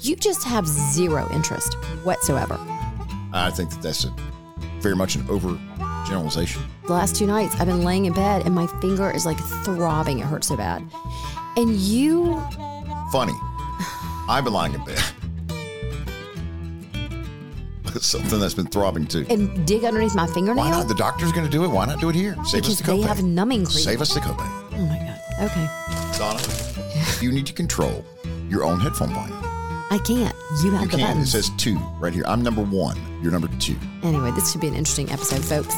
You just have zero interest whatsoever. I think that that's a, very much an overgeneralization. The last two nights, I've been laying in bed and my finger is like throbbing. It hurts so bad. And you, Funny. I've been lying in bed. Something that's been throbbing too. and dig underneath my fingernail Why not? The doctor's going to do it. Why not do it here? Save because us the they have numbing cream. Save us the copay. Oh my god. Okay, Donna, you need to control your own headphone volume. I can't. You have You the can. It says two right here. I'm number one. You're number two. Anyway, this should be an interesting episode, folks.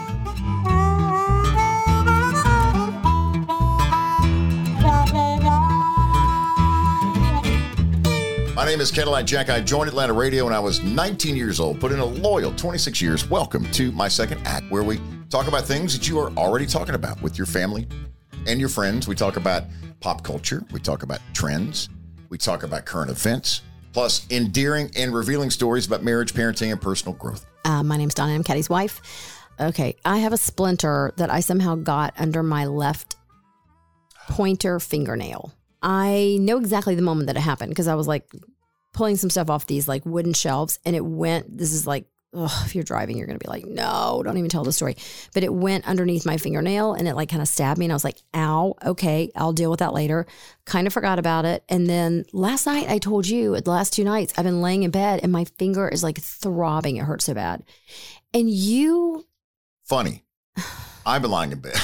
My name is Cadillac Jack. I joined Atlanta Radio when I was 19 years old. Put in a loyal 26 years. Welcome to my second act, where we talk about things that you are already talking about with your family and your friends. We talk about pop culture. We talk about trends. We talk about current events, plus endearing and revealing stories about marriage, parenting, and personal growth. Uh, my name's Donna. I'm Caddy's wife. Okay, I have a splinter that I somehow got under my left pointer fingernail. I know exactly the moment that it happened because I was like pulling some stuff off these like wooden shelves, and it went. This is like, ugh, if you're driving, you're gonna be like, no, don't even tell the story. But it went underneath my fingernail, and it like kind of stabbed me, and I was like, ow, okay, I'll deal with that later. Kind of forgot about it, and then last night I told you the last two nights I've been laying in bed, and my finger is like throbbing. It hurts so bad, and you Funny. I've been lying in bed.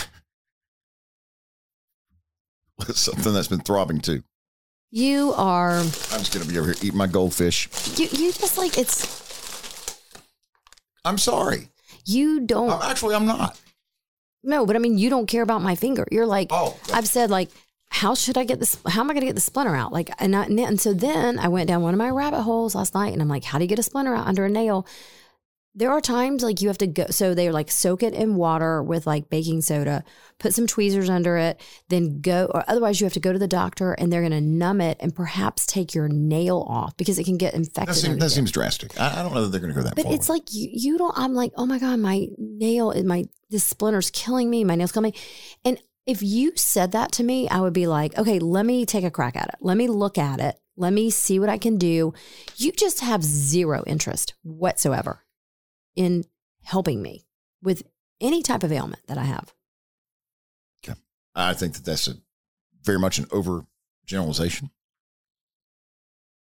Something that's been throbbing too. You are I'm just going to be over here eating my goldfish. you. You just like it's. I'm sorry. You don't I'm, actually, I'm not. no, but I mean, you don't care about my finger. You're like, Oh, I've said like, how should I get this? How am I going to get the splinter out? Like, and, I, and so then I went down one of my rabbit holes last night, and I'm like, how do you get a splinter out under a nail? There are times like you have to go. So they like soak it in water with like baking soda, put some tweezers under it, then go. Or otherwise, you have to go to the doctor, and they're going to numb it and perhaps take your nail off because it can get infected. That seems, that seems drastic. I, I don't know that they're going to go that But far. it's like you, you don't. I'm like, oh my god, my nail, is my this splinter's killing me. My nail's killing me. And if you said that to me, I would be like, okay, let me take a crack at it. Let me look at it. Let me see what I can do. You just have zero interest whatsoever in helping me with any type of ailment that I have. I think that that's a very much an overgeneralization.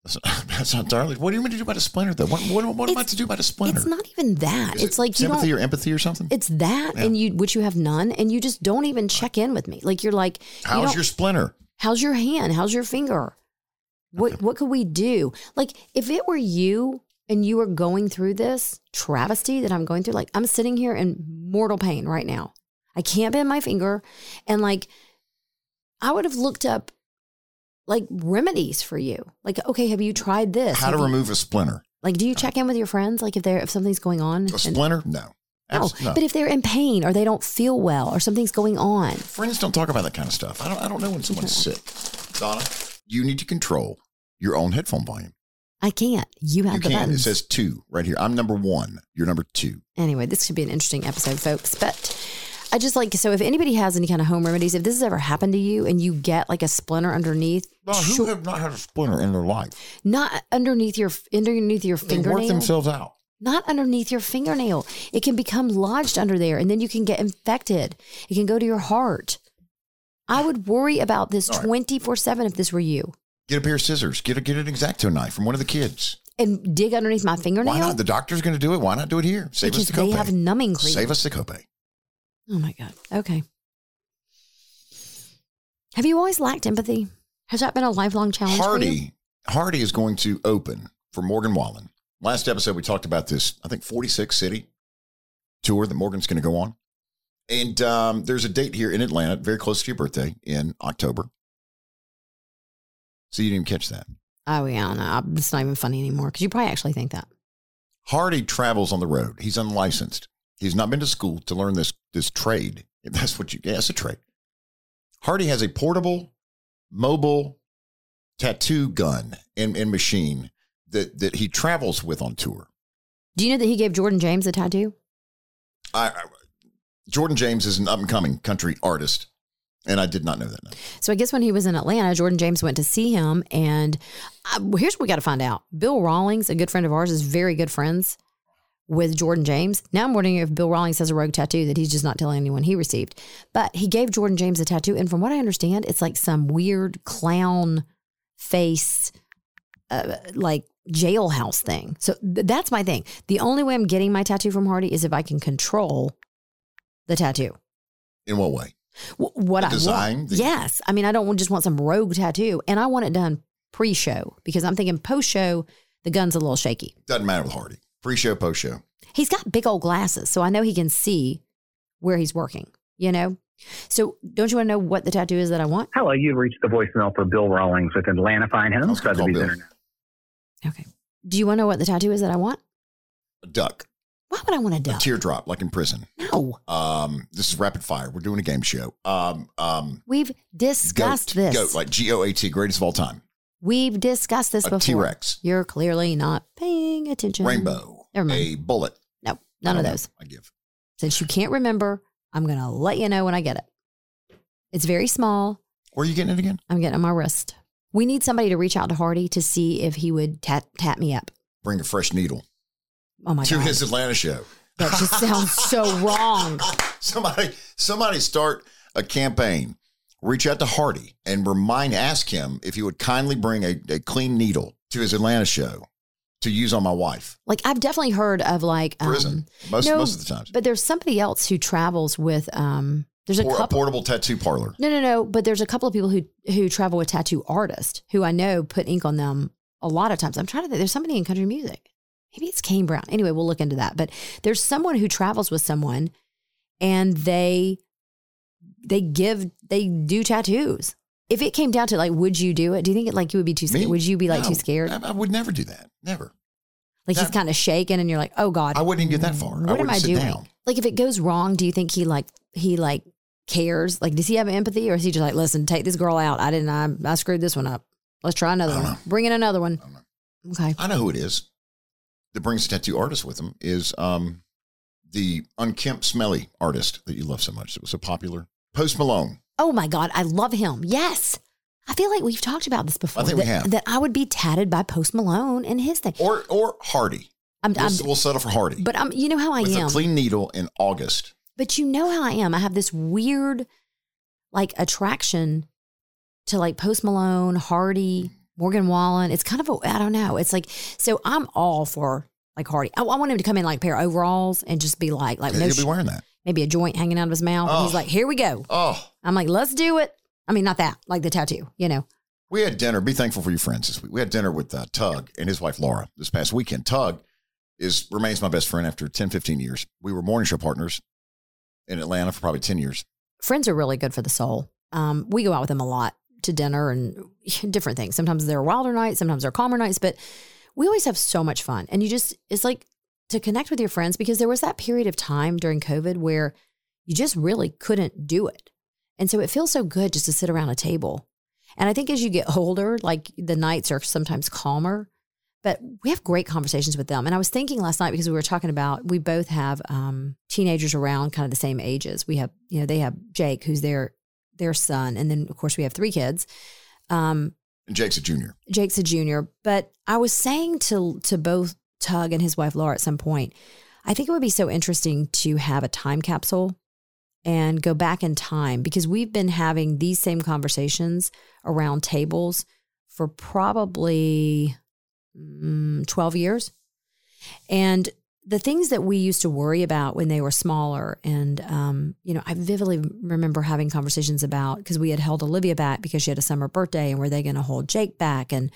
That's, that's not entirely. What do you mean to do about a splinter, though? What, what, what am I to do about a splinter? It's not even that. Is it's it like you sympathy or empathy or something. It's that, Yeah. and you which you have none, and you just don't even check in with me. Like you're like, How's don't- your splinter? How's your hand? How's your finger? What what could we do? Like if it were you and you are going through this travesty that I'm going through, like I'm sitting here in mortal pain right now. I can't bend my finger. And like I would have looked up like remedies for you. Like, okay, have you tried this? How to Have you- remove a splinter? like do you uh, check in with your friends? Like if they're if something's going on? A And- splinter? No. no, no. but if they're in pain or they don't feel well or something's going on. Friends don't talk about that kind of stuff. I don't. I don't know when someone's sick. Donna, you need to control your own headphone volume. I can't. You have You the can. It buttons. says two right here. I'm number one. You're number two. anyway, this should be an interesting episode, folks. But I just like so if anybody has any kind of home remedies, if this has ever happened to you and you get like a splinter underneath, Well, who sure- have not had a splinter in their life? not underneath your underneath your They work themselves out. not underneath your fingernail. It can become lodged under there, and then you can get infected. It can go to your heart. I would worry about this twenty four seven if this were you, Get a pair of scissors. Get a get an exacto knife from one of the kids. and dig underneath my fingernail Why not? The doctor's going to do it. Why not do it here? Save because us the copay. they have numbing cream. Save us the copay. Oh my God. Okay. Have you always lacked empathy? Has that been a lifelong challenge? for you? Hardy, Hardy is going to open for Morgan Wallen. Last episode, we talked about this, I think, 46 city tour that Morgan's going to go on. And um, there's a date here in Atlanta, very close to your birthday in October. So you didn't even catch that. Oh yeah, no, it's not even funny anymore because you probably actually think that. Hardy travels on the road. He's unlicensed. He's not been to school to learn this this trade. If that's what you, yeah, it's a trade. Hardy has a portable, mobile tattoo gun and, and machine that that he travels with on tour. Do you know that he gave Jordan James a tattoo? I, I Jordan James is an up and coming country artist, And I did not know that. No. So I guess when he was in Atlanta, Jordan James went to see him, and uh, here's what we got to find out: Bill Rawlings, a good friend of ours, is very good friends with Jordan James. Now I'm wondering if Bill Rawlings has a rogue tattoo that he's just not telling anyone he received. But he gave Jordan James a tattoo, and from what I understand, it's like some weird clown face, uh, like jailhouse thing. So th- that's my thing. The only way I'm getting my tattoo from Hardy is if I can control the tattoo. In what way? W- what The I design? want. The- yes. I mean, I don't just want some rogue tattoo, and I want it done pre-show because I'm thinking post-show the gun's a little shaky. Doesn't matter with Hardy. Pre-show, post-show. He's got big old glasses, so I know he can see where he's working. You know. So don't you want to know what the tattoo is that I want? Hello, you've reached the voicemail for Bill Rawlings with Atlanta Fine I Homes, was gonna call Sotheby's Internet. Okay. Do you want to know what the tattoo is that I want? A duck. Why would I want a A teardrop, like in prison. no, Um, this is rapid fire. We're doing a game show. Um, um, we've discussed goat, this. Goat, like G O A T, greatest of all time. we've discussed this A before. T Rex. You're clearly not paying attention. Rainbow. Never mind. A bullet. No, none of know. those. I give. Since you can't remember, I'm going to let you know when I get it. It's very small. Where are you getting it again? I'm getting it on my wrist. We need somebody to reach out to Hardy to see if he would tat, tap me up. Bring a fresh needle Oh my to God. his Atlanta show. That just sounds so wrong. Somebody, somebody start a campaign. Reach out to Hardy and remind, ask him if he would kindly bring a, a clean needle to his Atlanta show to use on my wife. Like, I've definitely heard of like, um, Prison. most no, most of the times. but there's somebody else who travels with, um, there's a Or a portable tattoo parlor. No, no, no. But there's a couple of people who who travel with tattoo artists who I know put ink on them a lot of times. I'm trying to think. There's somebody in country music. Maybe it's Kane Brown. Anyway, we'll look into that. But there's someone who travels with someone, and they they give they do tattoos. If it came down to like, would you do it? Do you think it like you would be too scared? Me? Would you be like No, too scared? I, I would never do that. Never. Like he's kind of shaking, and you're like, oh god, I wouldn't even get that far. What I am I sit doing? down. Like if it goes wrong, do you think he like he like cares? Like does he have empathy or is he just like, listen, take this girl out. I didn't I, I screwed this one up. Let's try another one. know. Bring in another one. I. Okay. I know who it is that brings a tattoo artist with him is um, the unkempt, smelly artist that you love so much. That was so popular. Post Malone. Oh my God, I love him. Yes. I feel like we've talked about this before. I think we that, have. that I would be tatted by Post Malone and his thing. Or or Hardy. I'm, We'll, I'm we'll settle for Hardy. but I'm you know how I with am. a clean needle in August. But you know how I am. I have this weird like attraction to like Post Malone, Hardy, Morgan Wallen. It's kind of a I don't know. It's like so I'm all for like Hardy. I, I want him to come in like a pair of overalls and just be like like Yeah, no He'll sh- be wearing that. maybe a joint hanging out of his mouth. And he's Oh. like, here we go. Oh, I'm like, let's do it. I mean, not that, like the tattoo, you know. we had dinner. Be thankful for your friends this week. We had dinner with uh, Tug and his wife Laura this past weekend. Tug is remains my best friend after 10, 15 years. We were morning show partners in Atlanta for probably 10 years. Friends are really good for the soul. Um, we go out with them a lot to dinner and different things. Sometimes they're wilder nights, sometimes they're calmer nights, but we always have so much fun. And you just, it's like to connect with your friends because there was that period of time during COVID where you just really couldn't do it. And so it feels so good just to sit around a table. And I think as you get older, like the nights are sometimes calmer, but we have great conversations with them. And I was thinking last night because we were talking about we both have um, teenagers around kind of the same ages. We have, you know, they have Jake, who's their their son, and then of course we have three kids. Um, And Jake's a junior. Jake's a junior, but I was saying to to both Tug and his wife Laura at some point, I think it would be so interesting to have a time capsule and go back in time because we've been having these same conversations around tables for probably mm, 12 years. And the things that we used to worry about when they were smaller, and, um, you know, I vividly remember having conversations about because we had held Olivia back because she had a summer birthday, and were they going to hold Jake back? And,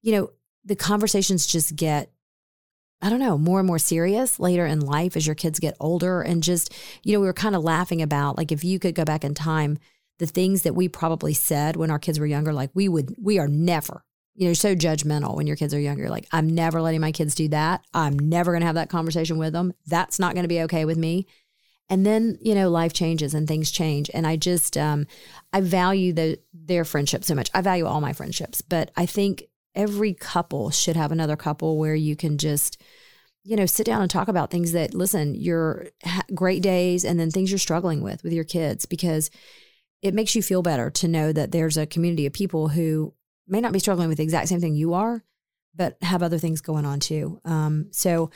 you know, the conversations just get I don't know, more and more serious later in life as your kids get older. And just, you know, we were kind of laughing about like if you could go back in time, the things that we probably said when our kids were younger, like we would, we are never, you know, so judgmental when your kids are younger. Like, I'm never letting my kids do that. I'm never going to have that conversation with them. That's not going to be okay with me. And then, you know, life changes and things change. And I just, um, I value the, their friendship so much. I value all my friendships, but I think every couple should have another couple where you can just you know sit down and talk about things that listen your great days and then things you're struggling with with your kids because it makes you feel better to know that there's a community of people who may not be struggling with the exact same thing you are, but have other things going on too. Um, so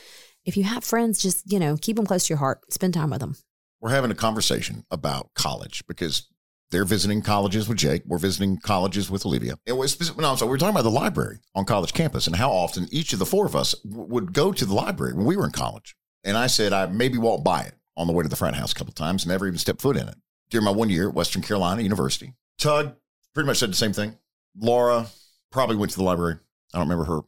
if you have friends, just, you know, keep them close to your heart, spend time with them. We're having a conversation about college because they're visiting colleges with Jake. We're visiting colleges with Olivia. It was, no, so we were talking about the library on college campus and how often each of the four of us w- would go to the library when we were in college. And I said I maybe walked by it on the way to the frat house a couple times, and never even stepped foot in it. During my one year at Western Carolina University, Tug pretty much said the same thing. Laura probably went to the library. I don't remember her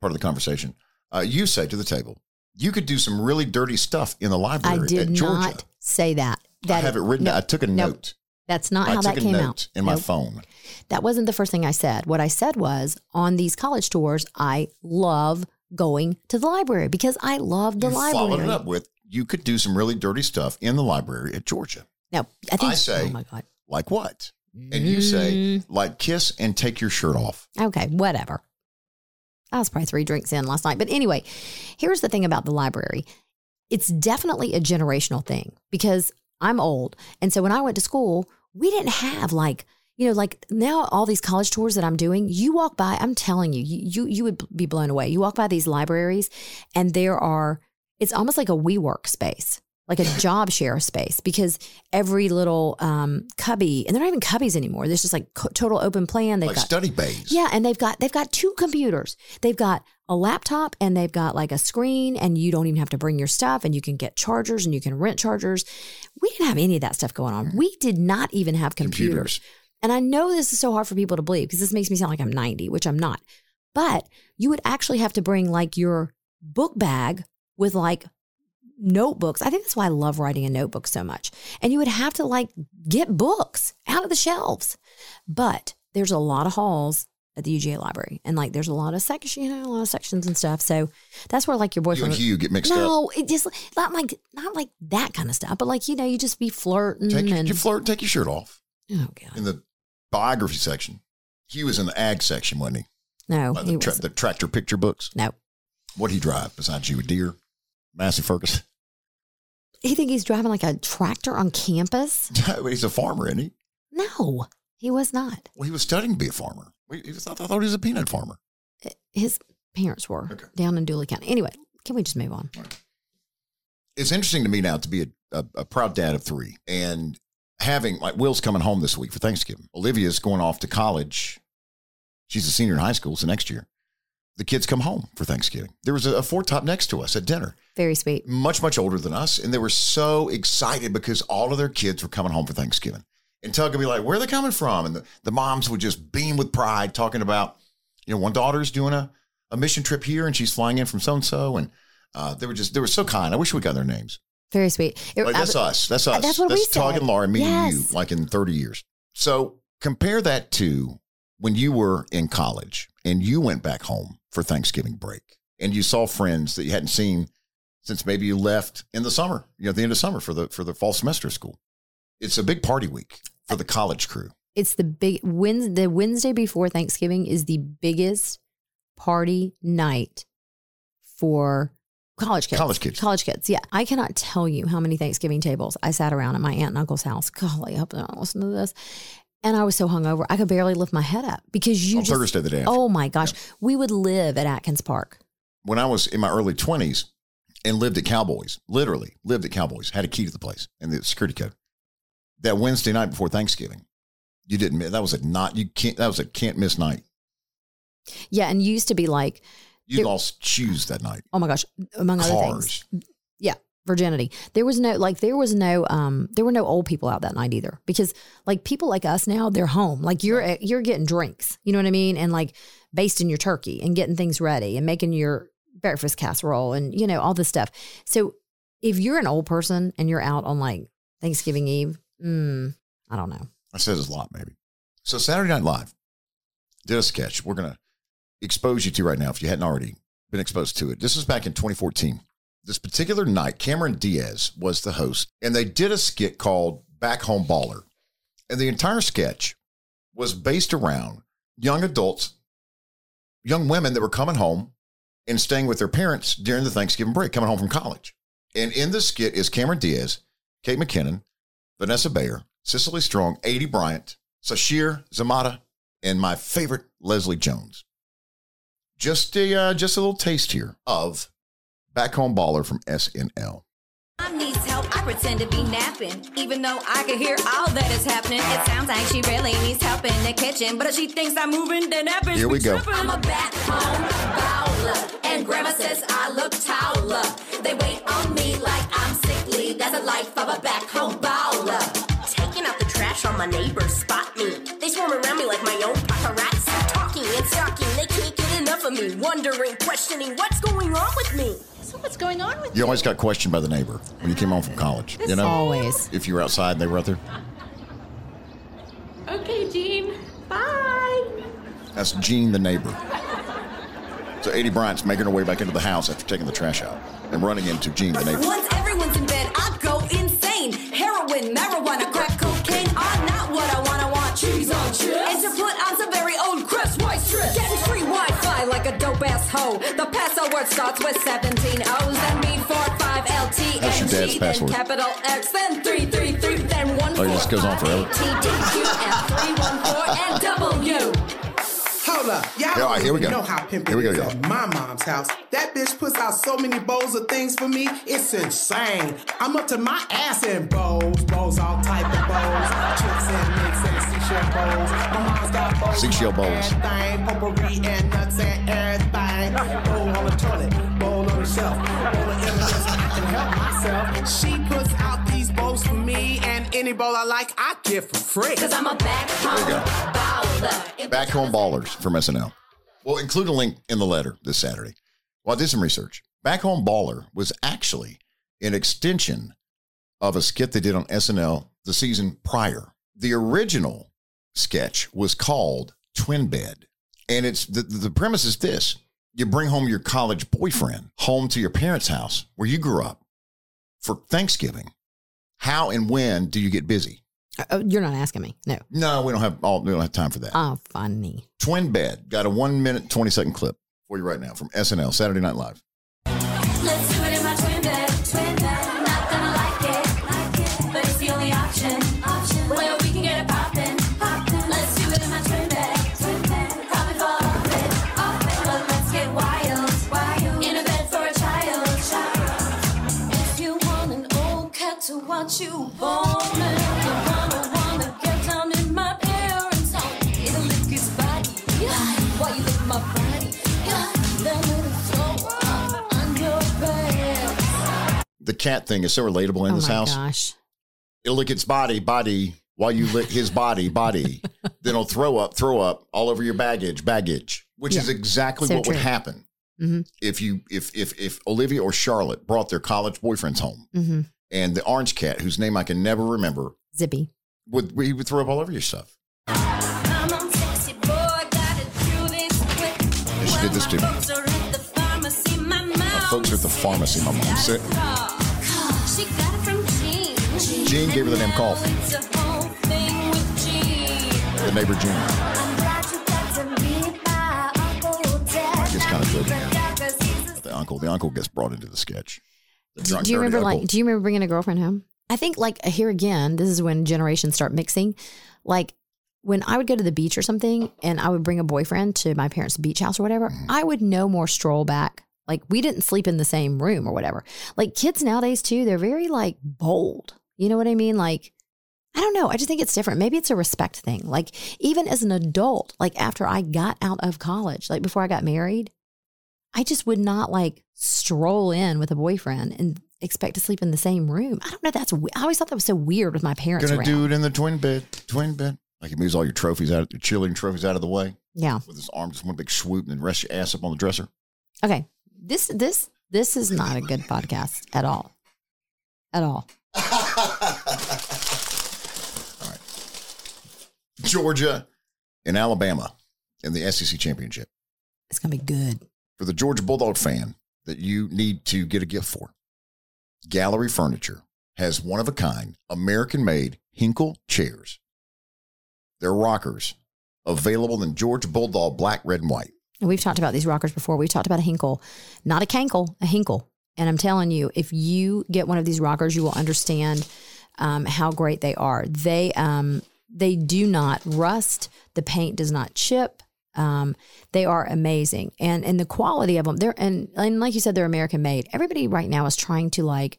part of the conversation. Uh, you say to the table, you could do some really dirty stuff in the library I did at Georgia. not say that. That I have it written. no, I took a nope. note. That's not I how that a came note out. in my Nope. phone. That wasn't the first thing I said. What I said was on these college tours, I love going to the library because I love the you library. followed it up with you could do some really dirty stuff in the library at Georgia. No, I think I say- Oh my god. Like what? And you say Mm, like kiss and take your shirt off. okay, whatever. I was probably three drinks in last night, but anyway, here's the thing about the library. It's definitely a generational thing because I'm old, and so when I went to school, we didn't have like you know like now all these college tours that I'm doing. You walk by, I'm telling you, you you, you would be blown away. You walk by these libraries, and there are it's almost like a WeWork space, like a job share space, because every little um, cubby, and they're not even cubbies anymore. There's just like co- total open plan. They've like got study bays. yeah, and they've got they've got two computers. They've got a laptop and they've got like a screen, and you don't even have to bring your stuff, and you can get chargers and you can rent chargers. We didn't have any of that stuff going on. We did not even have computers. And I know this is so hard for people to believe because this makes me sound like I'm 90, which I'm not. But you would actually have to bring like your book bag with like notebooks. I think that's why I love writing in notebooks so much. And you would have to like get books out of the shelves. But there's a lot of halls at the UGA library and like there's a lot of sections, you know, a lot of sections and stuff. So that's where like your You boyfriend and Hugh get mixed up. no, it just not like not like that kind of stuff, but like you know, you just be flirting Take your, and you flirt, take your shirt off oh god, in the biography section. Hugh was in the ag section, wasn't he? no, he the, tra- the tractor picture books. no. What he drive besides you? A deer? Massey Ferguson? He think he's driving like a tractor on campus? He's a farmer, isn't he? No, he was not. Well, he was studying to be a farmer. Was, I thought he was a peanut farmer. Eh, his parents were Okay. down in Dooly County. Anyway, can we just move on? it's interesting to me now to be a, a, a proud dad of three and having like Will's coming home this week for Thanksgiving. Olivia's going off to college. She's a senior in high school, so next year. The kids come home for Thanksgiving. There was a, a four top next to us at dinner, Very sweet. much, much older than us. And they were so excited because all of their kids were coming home for Thanksgiving. And Tug would be like, where are they coming from? And the, the moms would just beam with pride, talking about, you know, one daughter's doing a, a mission trip here and she's flying in from so and so. And uh, they were just, they were so kind. I wish we got their names. Very sweet. It- Like, I- that's us. That's us. that's what we Tug said. and Laura, me and you, like in 30 years. So compare that to when you were in college and you went back home for Thanksgiving break and you saw friends that you hadn't seen since maybe you left in the summer, you know, at the end of summer for the for the fall semester of school. It's a big party week for the college crew. it's the big Wednesday, the Wednesday before Thanksgiving is the biggest party night for college kids. College kids. College kids. Yeah. I cannot tell you how many Thanksgiving tables I sat around at my aunt and uncle's house. Golly, I hope they don't listen to this. And I was so hungover, I could barely lift my head up because you on just, Thursday the day after. oh my gosh, we would live at Atkins Park. When I was in my early 20s and lived at Cowboys, literally lived at Cowboys, had a key to the place and the security code. That Wednesday night before Thanksgiving, you didn't. That was a not you can't. That was a can't miss night. Yeah. And you used to be like, You There- lost shoes that night. oh my gosh, among other things. Virginity. There was no like there was no um there were no old people out that night either because like people like us now they're home. Like you're you're getting drinks, you know what I mean, and like basting your turkey and getting things ready and making your breakfast casserole and you know all this stuff. So if you're an old person and you're out on like Thanksgiving Eve, mm, I don't know. I says a lot, maybe. So Saturday Night Live did a sketch. We're gonna expose you to right now if you hadn't already been exposed to it. This was back in 2014. This particular night, Cameron Diaz was the host, and they did a skit called Back Home Baller. And the entire sketch was based around young adults, young women that were coming home and staying with their parents during the Thanksgiving break, coming home from college. And in the skit is Cameron Diaz, Kate McKinnon, Vanessa Bayer, Cecily Strong, Aidy Bryant, Sasheer Zamata, and my favorite, Leslie Jones. Just a, uh, just a little taste here of Back Home Baller from SNL. Mom needs help. I pretend to be napping, even though I can hear all that is happening. It sounds like she really needs help in the kitchen, but if she thinks I'm moving, then that bitch Here we go. tripping. I'm a back home bowler, and grandma says I look taller. They wait on me like I'm sickly. That's the life of a back home bowler. Taking out the trash on my neighbors spot me. They swarm around me like my own paparazzi. Talking and stalking, they can't get enough of me. Wondering, questioning, what's going on with me? So what's going on with You always got questioned by the neighbor when you came home from college. You know, Always. if you were outside and they were out there. Okay, Gene. Bye. That's Gene, the neighbor. So Aidy Bryant's making her way back into the house after taking the trash out and running into Gene, the neighbor. Once everyone's in bed, I go insane. Heroin, marijuana, a dope ass hoe. The password starts with 17 O's, then B 45 LT That's your and dad's G, then password. capital X, then 333, then 1 Oh, it just goes on forever. TDQ and 314 and W. Hold up. Y'all Yeah, right, here we go. know how pimping Here we go, is y'all. at my mom's house. That bitch puts out so many bowls of things for me. It's insane. I'm up to my ass in bowls. Bowls, all type of bowls. Chips and mix and seashell bowls. My bowls. Seashell of bowls. Everything. Potpourri and nuts and everything. Bowl on the toilet. Bowl on the shelf. Bowl of evidence. I can help myself. She puts out these bowls for me. And any bowl I like, I get for free. Cause I'm a back home bowler. Back Home Ballers from SNL. We'll include a link in the letter this Saturday. Well, I did some research. Back Home Baller was actually an extension of a skit they did on SNL the season prior. The original sketch was called Twin Bed. And it's the, the premise is this you bring home your college boyfriend home to your parents' house where you grew up for Thanksgiving. How and when do you get busy? Uh, oh, you're not asking me. No. No, we don't have all we don't have time for that. Oh, funny. Twin Bed got a one minute, 20 second clip for you right now from SNL, Saturday Night Live. Your bed. The cat thing is so relatable in oh this my house. gosh. It'll lick its body, body, while you lick his body, body. then it'll throw up, throw up all over your baggage, baggage, which is exactly So what would true. happen Mhm. if you if if if Olivia or Charlotte brought their college boyfriends home hmm and the orange cat, whose name I can never remember, Zippy. would he would throw up all over your stuff. Come boy, gotta do this quick. Yeah, she did this to me. Folks are at the pharmacy, my mom My folks are at the pharmacy. My mom said, She got it from Jean. Jean gave her the name Call. It's a whole thing with Jean. the neighbor Jean. I'm glad you got to meet my Uncle Dad. It's kinda good. Cause he's a The uncle, the uncle gets brought into the sketch. The drunk, do you remember uncle. like do you remember bringing a girlfriend home? I think like here again, this is when generations start mixing. Like when I would go to the beach or something and I would bring a boyfriend to my parents' beach house or whatever, Mm-hmm. I would no more stroll back. Like we didn't sleep in the same room or whatever. Like kids nowadays too, they're very like bold. You know what I mean? Like I don't know. I just think it's different. Maybe it's a respect thing. Like even as an adult, like after I got out of college, like before I got married, I just would not like stroll in with a boyfriend and expect to sleep in the same room. I don't know. That's I always thought that was so weird with my parents. Gonna around. do it in the twin bed, twin bed. Like he moves all your trophies out, your cheerleading trophies out of the way Yeah. with his arm just one big swoop and then rest your ass up on the dresser. Okay. This this this is not a good podcast at all. At all. All right. Georgia and Alabama in the SEC championship. It's gonna be good. For the Georgia Bulldog fan that you need to get a gift for, Gallery Furniture has one of a kind American made Hinkle chairs. They're rockers available in Georgia Bulldog black, red, and white. We've talked about these rockers before. We've talked about a hinkle, not a cankle, a hinkle. And I'm telling you, if you get one of these rockers, you will understand um, how great they are. They um, they do not rust. The paint does not chip. Um, they are amazing, and and the quality of them. They're and and like you said, they're American made. Everybody right now is trying to like,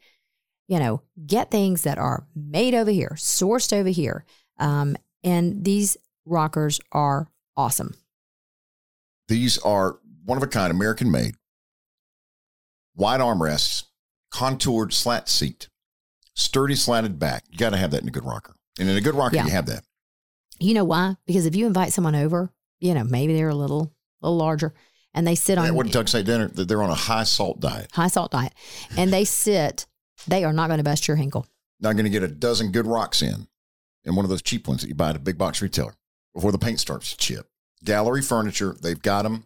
you know, get things that are made over here, sourced over here. Um, and these rockers are awesome. These are one of a kind, American made, wide armrests, contoured slat seat, sturdy slanted back. You got to have that in a good rocker. And in a good rocker, Yeah. you have that. You know why? Because if you invite someone over, you know, maybe they're a little, little larger, and they sit Yeah, on what did Tug say dinner? They're on a high salt diet. high salt diet, and they sit, they are not going to bust your hinkle. Not going to get a dozen good rocks in, in one of those cheap ones that you buy at a big box retailer before the paint starts to chip. Gallery furniture, they've got them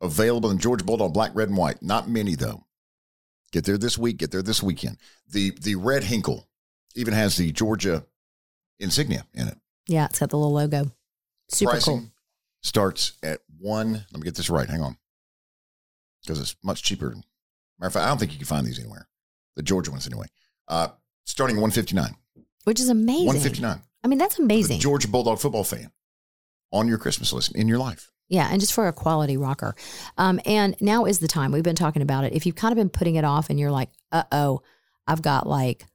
available in Georgia Bulldog, black, red, and white. Not many though. Get there this week. Get there this weekend. The the red Hinkle even has the Georgia insignia in it. Yeah, it's got the little logo. Super Pricing cool. Starts at one. Let me get this right. Hang on, because it's much cheaper. Matter of fact, I don't think you can find these anywhere. The Georgia ones, anyway. Uh, starting at one fifty nine. Which is amazing. One fifty nine. I mean, that's amazing. Georgia Bulldog football fan on your Christmas list in your life. Yeah, and just for a quality rocker. Um, and now is the time. We've been talking about it. If you've kind of been putting it off and you're like, uh oh, I've got like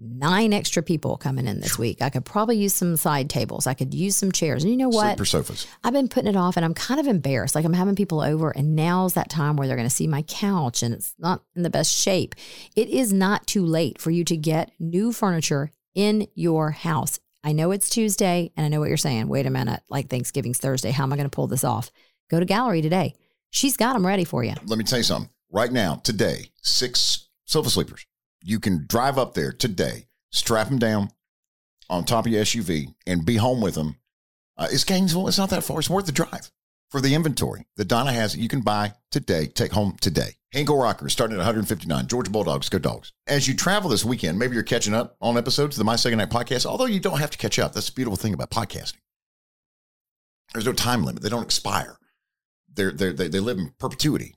nine extra people coming in this week. I could probably use some side tables. I could use some chairs. And you know what? Sleeper sofas. I've been putting it off and I'm kind of embarrassed. Like I'm having people over and now's that time where they're going to see my couch and it's not in the best shape. It is not too late for you to get new furniture in your house. I know it's Tuesday and I know what you're saying. Wait a minute, like Thanksgiving's Thursday. How am I going to pull this off? Go to gallery today. She's got them ready for you. Let me tell you something. Right now, today, six sofa sleepers. You can drive up there today, strap them down on top of your SUV, and be home with them. Uh, it's Gainesville. It's not that far. It's worth the drive. For the inventory that Donna has, you can buy today, take home today. Hinkle Rockers starting at 159. Georgia Bulldogs, go dogs. As you travel this weekend, maybe you're catching up on episodes of the My Second Night podcast, although you don't have to catch up. That's the beautiful thing about podcasting. There's no time limit. They don't expire. They're, they're, they, they live in perpetuity.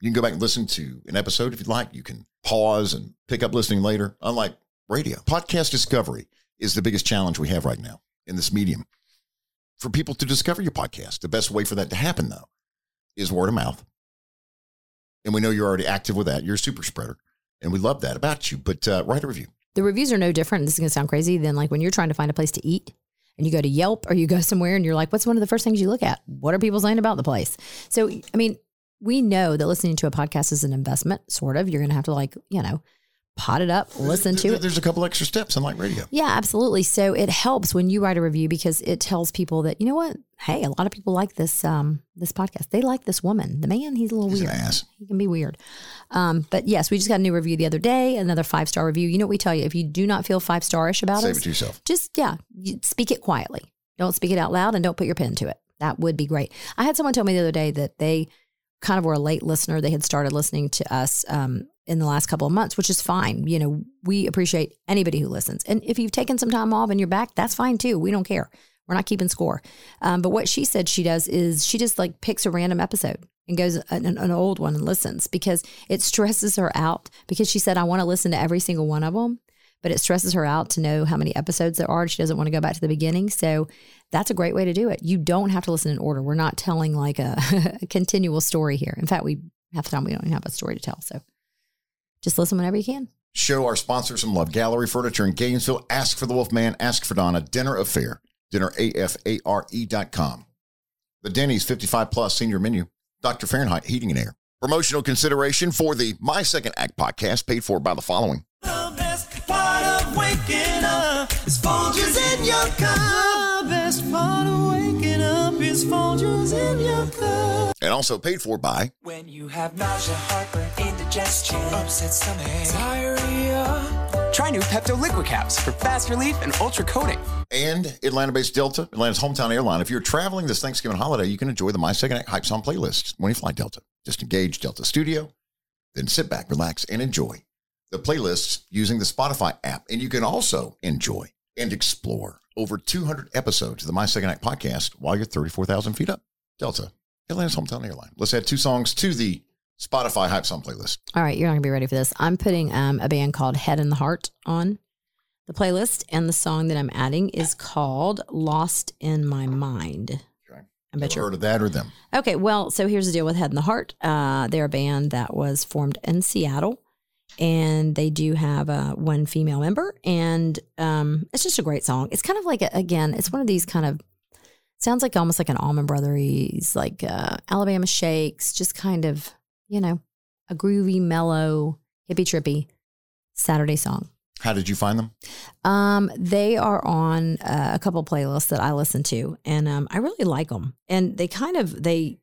You can go back and listen to an episode if you'd like. You can pause and pick up listening later, unlike radio. Podcast discovery is the biggest challenge we have right now in this medium. For people to discover your podcast, the best way for that to happen, though, is word of mouth. And we know you're already active with that. You're a super spreader. And we love that about you. But uh, write a review. The reviews are no different. This is going to sound crazy than like when you're trying to find a place to eat and you go to Yelp or you go somewhere and you're like, what's one of the first things you look at? What are people saying about the place? So, I mean, we know that listening to a podcast is an investment, sort of. You're going to have to like, you know, pot it up, listen to There- it. There's a couple extra steps, unlike radio. Yeah, absolutely. So it helps when you write a review because it tells people that you know what? Hey, a lot of people like this um this podcast. They like this woman. The man, he's a little He's an weird. ass. He can be weird. Um, but yes, we just got a new review the other day. Another five star review. You know what we tell you? If you do not feel five starish about Save us, it to yourself. just yeah, speak it quietly. Don't speak it out loud and don't put your pen to it. That would be great. I had someone tell me the other day that they kind of were a late listener. They had started listening to us um, in the last couple of months, which is fine. You know, we appreciate anybody who listens. And if you've taken some time off and you're back, that's fine too. We don't care. We're not keeping score. Um, but what she said she does is she just like picks a random episode and goes an, an old one and listens because it stresses her out. Because she said, I want to listen to every single one of them but it stresses her out to know how many episodes there are. She doesn't want to go back to the beginning. So that's a great way to do it. You don't have to listen in order. We're not telling like a, a continual story here. In fact, we half the time we don't even have a story to tell. So just listen whenever you can. Show our sponsor some love. Gallery Furniture in Gainesville. Ask for the Wolfman. Ask for Donna. Dinner Affair. Dinner, A-F-A-R-E dot com. The Denny's 55 plus senior menu. Dr. Fahrenheit Heating and Air. Promotional consideration for the My Second Act podcast paid for by the following. The best part of waking up is Folgers in your cup. The best part of waking up is Folgers in your cup. And also paid for by When you have nausea, heartburn, indigestion, upset stomach, diarrhea. Try new Pepto Liquid Caps for fast relief and ultra coating. and Atlanta-based Delta, Atlanta's hometown airline. If you're traveling this Thanksgiving holiday, you can enjoy the My Second Act Hype Song playlist when you fly Delta. Just engage Delta Studio, then sit back, relax, and enjoy the playlists using the Spotify app. And you can also enjoy and explore over 200 episodes of the My Second Act podcast while you're 34,000 feet up. Delta, Atlanta's hometown airline. Let's add two songs to the Spotify Hype Song playlist. All right, you're not gonna be ready for this. I'm putting um, a band called Head and the Heart on. the playlist, and the song that I'm adding is called "Lost in My Mind." Okay. I bet you're heard of that or them. Okay, well, so here's the deal with Head and the Heart. Uh, they're a band that was formed in Seattle, and they do have uh, one female member, and um, it's just a great song. It's kind of like a, again, it's one of these kind of sounds like almost like an Allman Brothers, like uh, Alabama Shakes, just kind of you know a groovy, mellow, hippie trippy Saturday song. How did you find them? Um, they are on uh, a couple playlists that I listen to, and um, I really like them. And they kind of they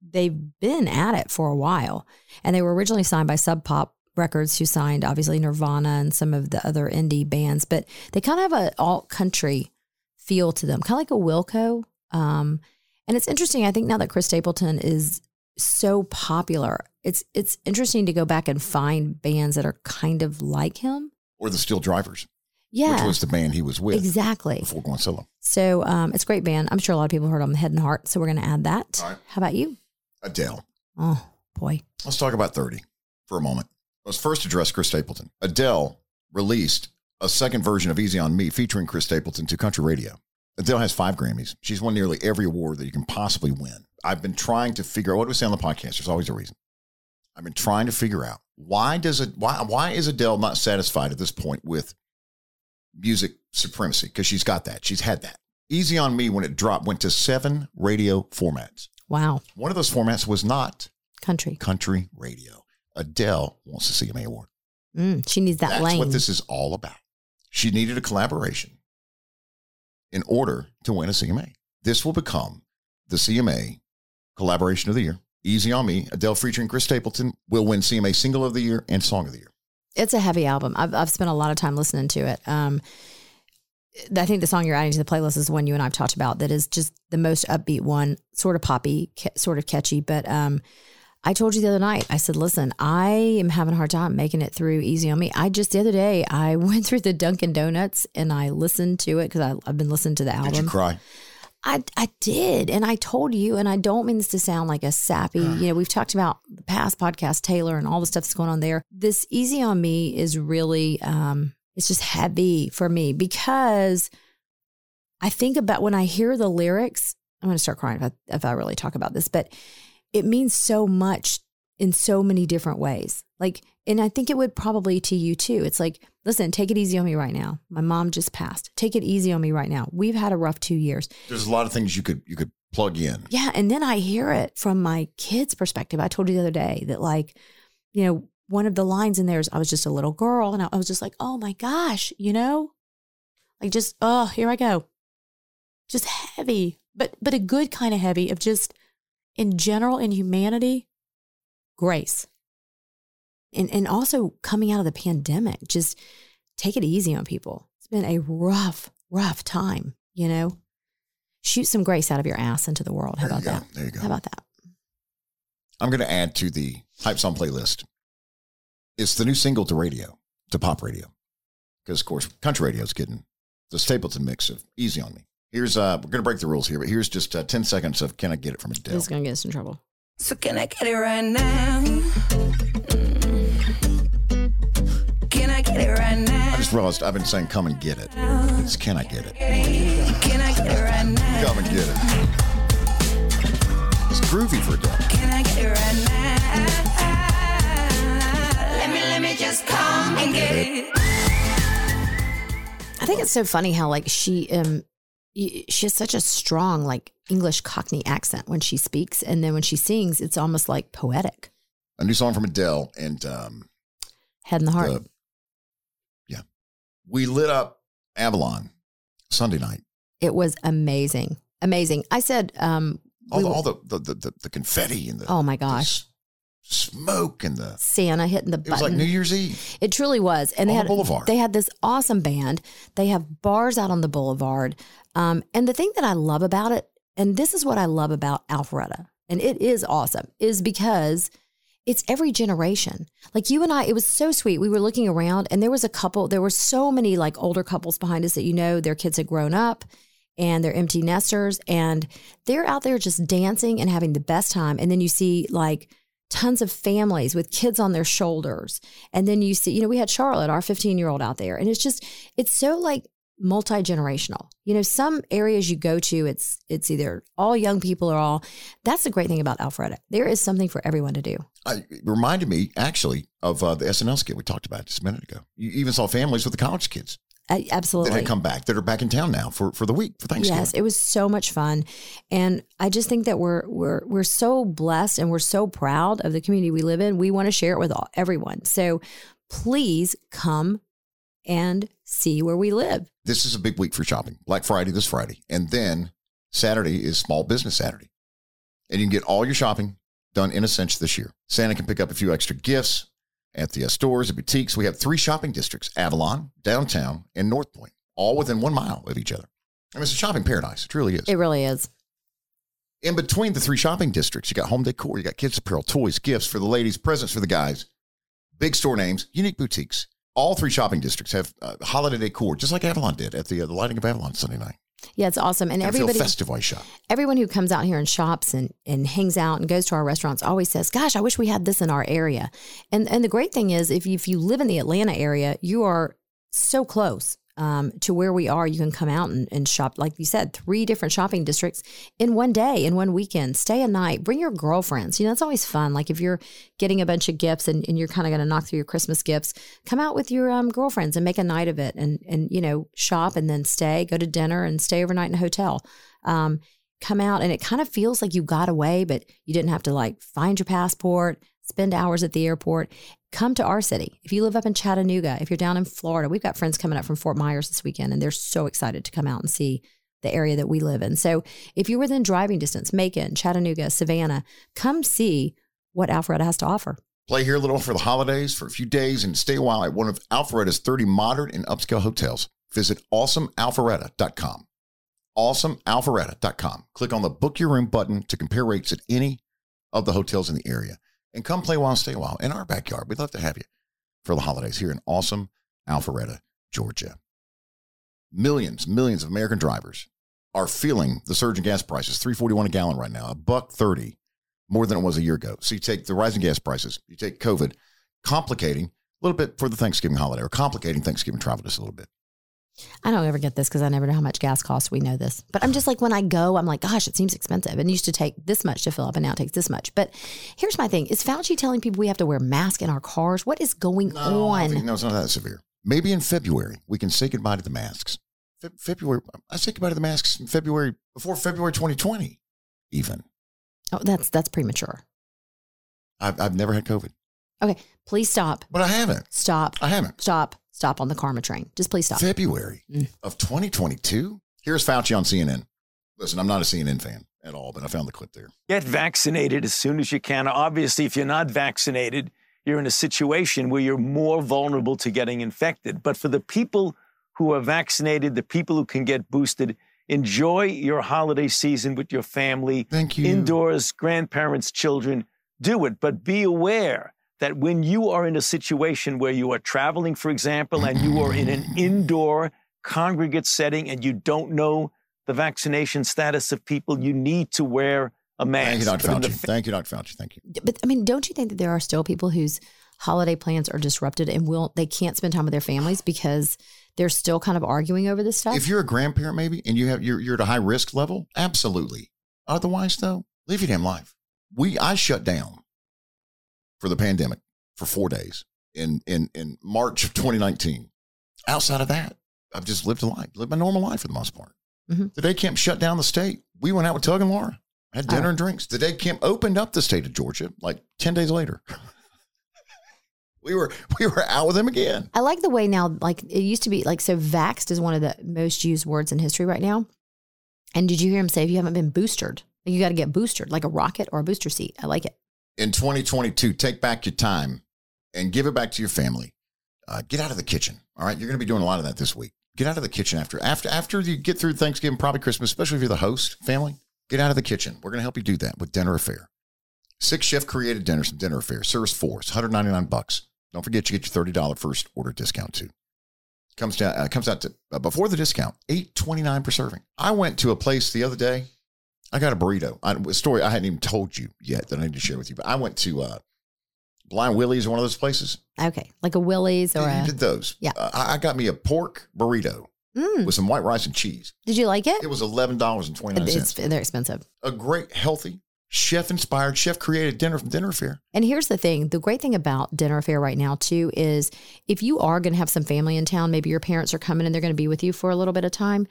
they've been at it for a while, and they were originally signed by Sub Pop Records, who signed obviously Nirvana and some of the other indie bands. But they kind of have an alt country feel to them, kind of like a Wilco. Um, and it's interesting. I think now that Chris Stapleton is so popular, it's it's interesting to go back and find bands that are kind of like him. Or the Steel Drivers, Yeah, which was the band he was with exactly. before going solo. So um, it's a great band. I'm sure a lot of people heard on the Head and Heart. So we're going to add that. All right. How about you? Adele. Oh boy, Let's talk about 30 for a moment. Let's first address Chris Stapleton. Adele released a second version of Easy on Me featuring Chris Stapleton to country radio. Adele has five Grammys. She's won nearly every award that you can possibly win. I've been trying to figure out what do we say on the podcast? There's always a reason. I've been trying to figure out why does it why why is Adele not satisfied at this point with music supremacy? Because she's got that. She's had that. Easy on Me when it dropped went to seven radio formats. wow, One of those formats was not country. country radio. Adele wants the CMA award. Mm, she needs that That's lane. what this is all about. She needed a collaboration in order to win a CMA. This will become the CMA collaboration of the year. Easy on Me, Adele featuring Chris Stapleton will win CMA single of the year and song of the year. it's a heavy album. I've I've spent a lot of time listening to it. Um, I think the song you're adding to the playlist is one you and I've talked about. That is just the most upbeat one, sort of poppy, ca- sort of catchy. But um, I told you the other night. I said, "Listen, I am having a hard time making it through Easy on Me." I just the other day I went through the Dunkin' Donuts and I listened to it because I've been listening to the album. Did you cry? I, I did. And I told you, and I don't mean this to sound like a sappy, you know, we've talked about the past podcast, Taylor, and all the stuff that's going on there. This Easy on Me is really, um, it's just heavy for me because I think about when I hear the lyrics, I'm going to start crying if I, if I really talk about this, but it means so much in so many different ways. Like, and I think it would probably to you too. It's like, listen, take it easy on me right now. My mom just passed. Take it easy on me right now. We've had a rough two years. There's a lot of things you could you could plug in. Yeah. And then I hear it from my kids' perspective. I told you the other day that, like, you know, one of the lines in there is I was just a little girl and I I was just like, oh my gosh, you know, like just, oh, here I go. Just heavy, but, but a good kind of heavy of just in general in humanity, grace. And, and also coming out of the pandemic, just take it easy on people. It's been a rough, rough time, you know? Shoot some grace out of your ass into the world. How There about that? There you go. How about that? I'm going to add to the hype song playlist. It's the new single to radio, to pop radio, because of course country radio is getting the Stapleton mix of "Easy on Me." Here's uh, we're going to break the rules here, but here's just uh, ten seconds of "Can I Get It" from Adele. This is going to get us in trouble. So can I get it right now? Mm. Can I get it right now? I just realized I've been saying "Come and get it." It's "Can I Get It"? Can I get it right now? Come and get it. It's groovy for Adele. Can I get it right now? Let me, let me just come and get it. I think it's so funny how like she um y- she has such a strong like English Cockney accent when she speaks, and then when she sings, it's almost like poetic. A new song from Adele, and um, Head and the Heart. the, yeah, we lit up Avalon Sunday night. it was amazing, amazing. I said, um, All, we the, were- all the, the, the, the, confetti and the oh my gosh, smoke and the Santa hitting the button. it was like New Year's Eve. It truly was, and they On the had boulevard. they had this awesome band. They have bars out on the boulevard, um, and the thing that I love about it, and this is what I love about Alpharetta, and it is awesome, is because it's every generation. Like you and I, it was so sweet. We were looking around, and there was a couple. There were so many like older couples behind us that you know their kids had grown up. And they're empty nesters, and they're out there just dancing and having the best time. And then you see like tons of families with kids on their shoulders. And then you see, you know, we had Charlotte, our 15 year old out there. And it's just, it's so like multi generational. You know, some areas you go to, it's it's either all young people or all. That's the great thing about Alpharetta. There is something for everyone to do. I, it reminded me actually of uh, the SNL skit we talked about just a minute ago. You even saw families with the college kids That absolutely. had come back that are back in town now for, for the week for Thanksgiving. Yes, it was so much fun, and I just think that we're we're we're so blessed and we're so proud of the community we live in. We want to share it with all, everyone. So please come and see where we live. This is a big week for shopping. Black Friday this Friday. And then Saturday is Small Business Saturday. And you can get all your shopping done in a cinch this year. Santa can pick up a few extra gifts at the uh, stores and boutiques. We have three shopping districts Avalon, downtown, and North Point, all within one mile of each other. I mean, it's a shopping paradise. It really is. It really is. in between the three shopping districts, you got home decor, you got kids apparel, toys, gifts for the ladies, presents for the guys, big store names, unique boutiques. All three shopping districts have uh, holiday decor, just like Avalon did at the, uh, the lighting of Avalon Sunday night. Yeah, it's awesome, and And feel everybody festive shop. everyone who comes out here and shops and, and hangs out and goes to our restaurants always says, "Gosh, I wish we had this in our area." And and the great thing is, if you, if you live in the Atlanta area, you are so close um, to where we are. You can come out and, and shop, like you said, three different shopping districts in one day, in one weekend. Stay a night. Bring your girlfriends. You know, it's always fun. Like if you're getting a bunch of gifts and, and you're kind of going to knock through your Christmas gifts, come out with your um, girlfriends and make a night of it, and and you know, shop and then stay, go to dinner and stay overnight in a hotel. Um, come out and it kind of feels like you got away, but you didn't have to like find your passport, spend hours at the airport. Come to our city. If you live up in Chattanooga, if you're down in Florida, we've got friends coming up from Fort Myers this weekend and they're so excited to come out and see the area that we live in. So if you're within driving distance, Macon, Chattanooga, Savannah, come see what Alpharetta has to offer. Play here a little for the holidays for a few days and stay a while at one of Alpharetta's 30 modern and upscale hotels. Visit awesomealpharetta.com. Awesomealpharetta.com. Click on the book your room button to compare rates at any of the hotels in the area. And come play while, stay a while in our backyard. We'd love to have you for the holidays here in awesome Alpharetta, Georgia. Millions, millions of American drivers are feeling the surge in gas prices. 341 a gallon right now, a buck 30 more than it was a year ago. So you take the rising gas prices, you take COVID, complicating a little bit for the Thanksgiving holiday or complicating Thanksgiving travel just a little bit. I don't ever get this because I never know how much gas costs. We know this. But I'm just like, when I go, I'm like, gosh, it seems expensive. And it used to take this much to fill up, and now it takes this much. But here's my thing Is Fauci telling people we have to wear masks in our cars? What is going I on? think- no, it's not that severe. Maybe in February we can say goodbye to the masks. Fe- February, I say goodbye to the masks in February before February 2020, even. Oh, that's that's premature. I've, I've never had COVID, Okay, please stop. but I haven't. Stop. I haven't. Stop. Stop on the karma train. Just please stop. February Mm. of 2022. Here's Fauci on CNN. Listen, I'm not a CNN fan at all, but I found the clip there. Get vaccinated as soon as you can. Obviously, if you're not vaccinated, you're in a situation where you're more vulnerable to getting infected. But for the people who are vaccinated, the people who can get boosted, enjoy your holiday season with your family. Thank you. Indoors, grandparents, children, do it. But be aware that when you are in a situation where you are traveling, for example, and you are in an indoor congregate setting and you don't know the vaccination status of people, you need to wear a mask. Thank you, Dr. But in the Fauci. Thank you, Dr. Fauci. Thank you. But I mean, don't you think that there are still people whose holiday plans are disrupted and will they can't spend time with their families because they're still kind of arguing over this stuff? If you're a grandparent, maybe, and you have you're, you're at a high risk level, absolutely. Otherwise, though, live your damn life. We I shut down for the pandemic for four days in in in March of 2019. Outside of that, I've just lived a life, lived my normal life for the most part. Mhm. The day camp shut down the state. We went out with Tug and Laura, had dinner Oh. and drinks. The day camp opened up the state of Georgia like ten days later. we were we were out with them again. I like the way now, like it used to be like, so vaxxed is one of the most used words in history right now. And did you hear him say, if you haven't been boosted, you got to get boosted, like a rocket or a booster seat? I like it. In 2022, take back your time and give it back to your family. Uh, get out of the kitchen. All right, you're going to be doing a lot of that this week. Get out of the kitchen after after after you get through Thanksgiving, probably Christmas, especially if you're the host family. Get out of the kitchen. We're going to help you do that with Dinner Affair. Six chef created dinners from Dinner Affair. Serves four. It's 199 bucks. Don't forget you get your $30 first order discount too. Comes down uh, comes out to uh, before the discount, 829 per serving. I went to a place the other day I got a burrito. I, a story I hadn't even told you yet that I need to share with you. But I went to uh, Blind Willie's, one of those places. Okay, like a Willie's or You a. did those. Yeah. Uh, I I got me a pork burrito Mm. with some white rice and cheese. Did you like it? It was eleven dollars and twenty nine they're expensive. A great, healthy, chef inspired, chef created dinner from Dinner Affair. And here's the thing the great thing about dinner affair right now, too, is if you are going to have some family in town, maybe your parents are coming and they're going to be with you for a little bit of time,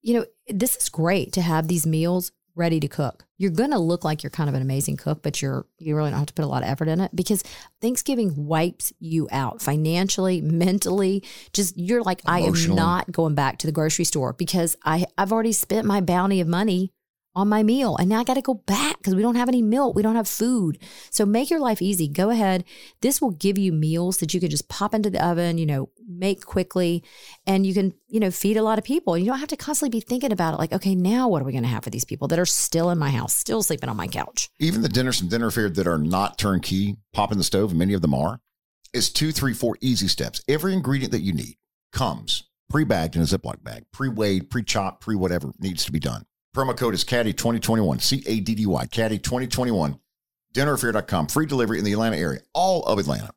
you know, this is great to have these meals ready to cook. You're going to look like you're kind of an amazing cook, but you're you really don't have to put a lot of effort in it because Thanksgiving wipes you out financially, mentally. Just you're like I am not going back to the grocery store because I I've already spent my bounty of money on my meal and now I got to go back because we don't have any milk, we don't have food. So make your life easy. Go ahead. This will give you meals that you can just pop into the oven, you know, make quickly and you can, you know, feed a lot of people. You don't have to constantly be thinking about it like, okay, now what are we going to have for these people that are still in my house, still sleeping on my couch? Even the dinners from Dinner Affair that are not turnkey, pop in the stove, many of them are, is two, three, four easy steps. Every ingredient that you need comes pre-bagged in a Ziploc bag, pre-weighed, pre-chopped, pre-whatever needs to be done. Promo code is CADDY2021, C-A-D-D-Y, CADDY2021, dinneraffair.com, free delivery in the Atlanta area, all of Atlanta.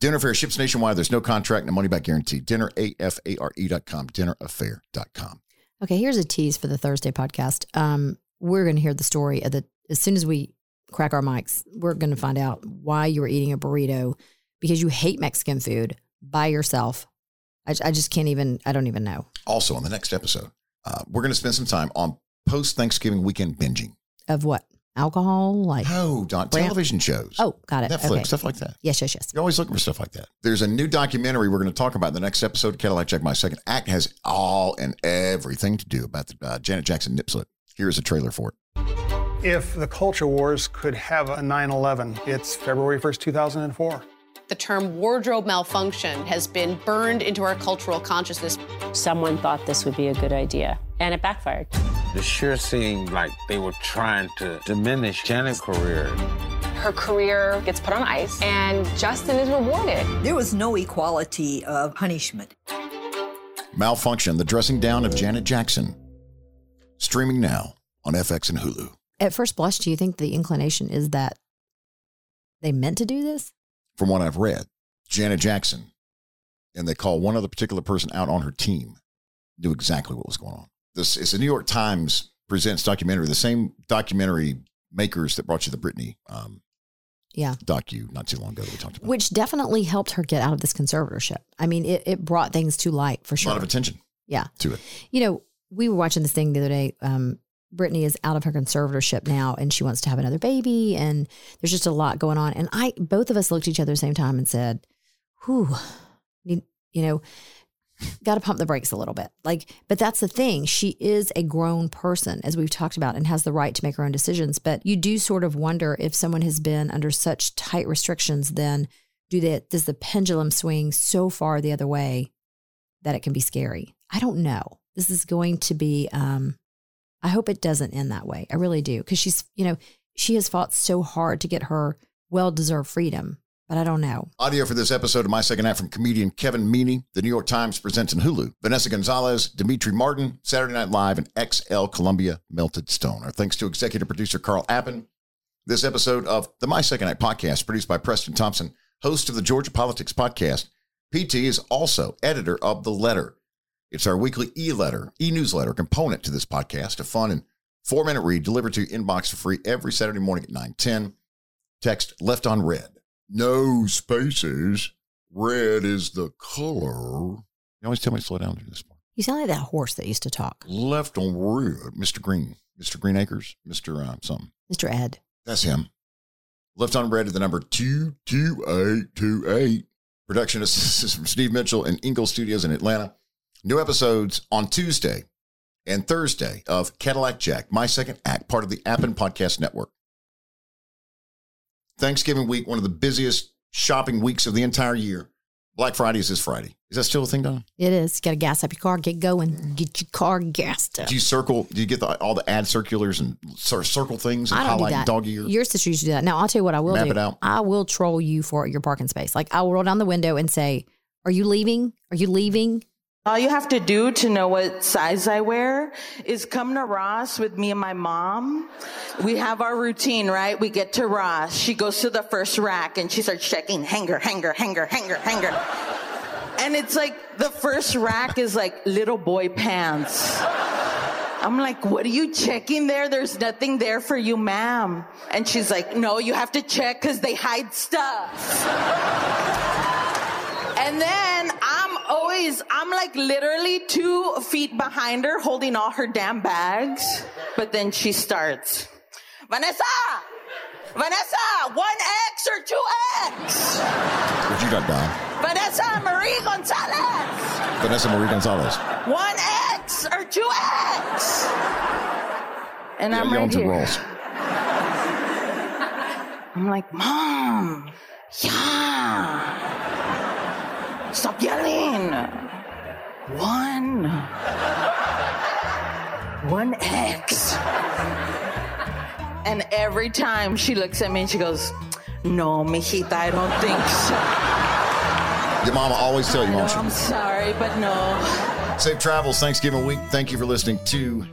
Dinner Affair ships nationwide. There's no contract, no money back guarantee. Dinnerafare.com, dinneraffair.com. Okay, here's a tease for the Thursday podcast. Um, we're going to hear the story of the as soon as we crack our mics, we're going to find out why you were eating a burrito because you hate Mexican food by yourself. I, I just can't even. I don't even know Also, on the next episode, uh, we're going to spend some time on post Thanksgiving weekend binging. of what alcohol like. Oh, not Brand- television shows. Oh, got it. Netflix, okay. stuff like that. Yes, yes, yes. You're always looking for stuff like that. There's a new documentary we're going to talk about in the next episode of Cadillac Jack. My second act has all and everything to do about the uh, Janet Jackson nip slip. Here's a trailer for it. If the culture wars could have a 9 11, it's February 1st, 2004. The term wardrobe malfunction has been burned into our cultural consciousness. Someone thought this would be a good idea, and it backfired. It sure seemed like they were trying to diminish Janet's career. Her career gets put on ice, and Justin is rewarded. There was no equality of punishment. Malfunction, the dressing down of Janet Jackson. Streaming now on FX and Hulu. At first blush, do you think the inclination is that they meant to do this? From what I've read, Janet Jackson, and they call one other particular person out on her team, knew exactly what was going on. This is the New York Times presents documentary, the same documentary makers that brought you the Britney um, Yeah. docu not too long ago that we talked about. Which definitely helped her get out of this conservatorship. I mean, it, it brought things to light for sure. A lot of attention Yeah. to it. You know, we were watching this thing the other day. Um, Britney is out of her conservatorship now and she wants to have another baby. And there's just a lot going on. And I, both of us looked at each other at the same time and said, whew, you know, got to pump the brakes a little bit. Like, but that's the thing. She is a grown person, as we've talked about, and has the right to make her own decisions. But you do sort of wonder if someone has been under such tight restrictions, then do that, does the pendulum swing so far the other way that it can be scary? I don't know. This is going to be, um, I hope it doesn't end that way. I really do. Cause she's, you know, she has fought so hard to get her well deserved freedom, but I don't know. Audio for this episode of My Second Act from comedian Kevin Meaney, The New York Times presents in Hulu, Vanessa Gonzalez, Demetri Martin, Saturday Night Live, and XL Columbia Melted Stone. Our thanks to executive producer Carl Appen. This episode of the My Second Act podcast, produced by Preston Thompson, host of the Georgia Politics podcast. PT is also editor of The Letter. It's our weekly e letter, e newsletter component to this podcast, a fun and four minute read delivered to your inbox for free every Saturday morning at 9 10. Text left on red. No spaces. Red is the color. You always tell me to slow down to this one. You sound like that horse that used to talk, Left on red. Mr. Green. Mr. Green Acres. Mr. Uh, something. Mr. Ed. That's him. Left on red to the number 22828. Production assistance from Steve Mitchell and Ingle Studios in Atlanta. New episodes on Tuesday and Thursday of Cadillac Jack, my second act, part of the Appen Podcast Network. Thanksgiving week, one of the busiest shopping weeks of the entire year. Black Friday is this Friday. Is that still a thing, Don? It is. You got to gas up your car, get going, get your car gassed up. Do you circle? Do you get the, all the ad circulars and sort of circle things and I don't do highlight that. dog ear? Your sister used to do that. Now I'll tell you what I will Map do. it out. I will troll you for your parking space. Like I will roll down the window and say, "Are you leaving? Are you leaving?" All you have to do to know what size I wear is come to Ross with me and my mom. We have our routine, right? We get to Ross. She goes to the first rack and she starts checking hanger, hanger, hanger, hanger, hanger. And it's like the first rack is like little boy pants. I'm like, what are you checking there? There's nothing there for you, ma'am. And she's like, no, you have to check because they hide stuff. And then I'm I'm like literally two feet behind her holding all her damn bags. But then she starts, Vanessa! Vanessa! One X or two X? What you got, Don? Vanessa Marie Gonzalez! Vanessa Marie Gonzalez. One X or two X? And Yeah, I'm right here. roles. I'm like, Mom, yeah. Stop yelling. One. One X. And every time she looks at me and she goes, No, mijita, I don't think so. Your mama always tell you, No, won't I'm sorry, but no. Safe travels Thanksgiving week. Thank you for listening to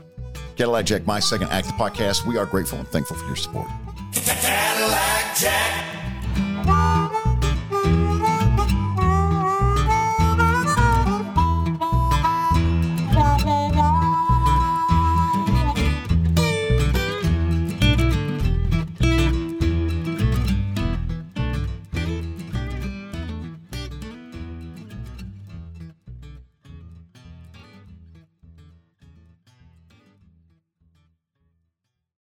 Cadillac Jack, my second act the podcast. We are grateful and thankful for your support. Cadillac Jack.